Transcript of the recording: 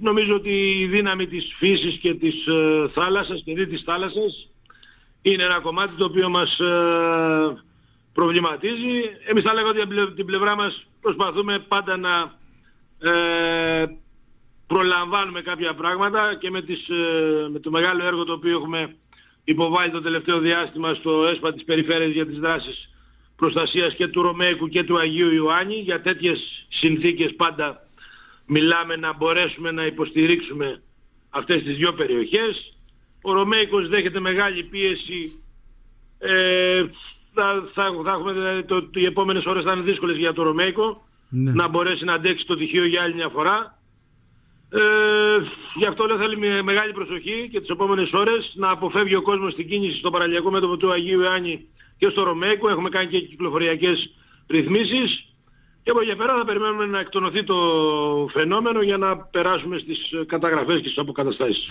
νομίζω ότι η δύναμη της φύσης και της ε, θάλασσας και δι της θάλασσας είναι ένα κομμάτι το οποίο μας ε, προβληματίζει. Εμείς θα λέγαμε ότι από την πλευρά μας προσπαθούμε πάντα να ε, προλαμβάνουμε κάποια πράγματα και με, τις, ε, με το μεγάλο έργο το οποίο έχουμε υποβάλει το τελευταίο διάστημα στο ΕΣΠΑ της Περιφέρειας για τις δράσεις προστασίας και του Ρωμαϊκού και του Αγίου Ιωάννη. Για τέτοιες συνθήκες πάντα μιλάμε να μπορέσουμε να υποστηρίξουμε αυτές τις δύο περιοχές. Ο Ρωμαϊκός δέχεται μεγάλη πίεση. Ε, θα, θα, θα έχουμε, δηλαδή, το, οι επόμενες ώρες θα είναι δύσκολες για το Ρωμαϊκό ναι. να μπορέσει να αντέξει το τυχείο για άλλη μια φορά. Ε, γι' αυτό λέω θέλει μεγάλη προσοχή και τις επόμενες ώρες να αποφεύγει ο κόσμος την κίνηση στο παραλιακό μέτωπο του Αγίου Ιωάννη και στο Ρωμαϊκό. Έχουμε κάνει και κυκλοφοριακές ρυθμίσεις. Και από εκεί πέρα θα περιμένουμε να εκτονωθεί το φαινόμενο για να περάσουμε στις καταγραφές και στις αποκαταστάσεις.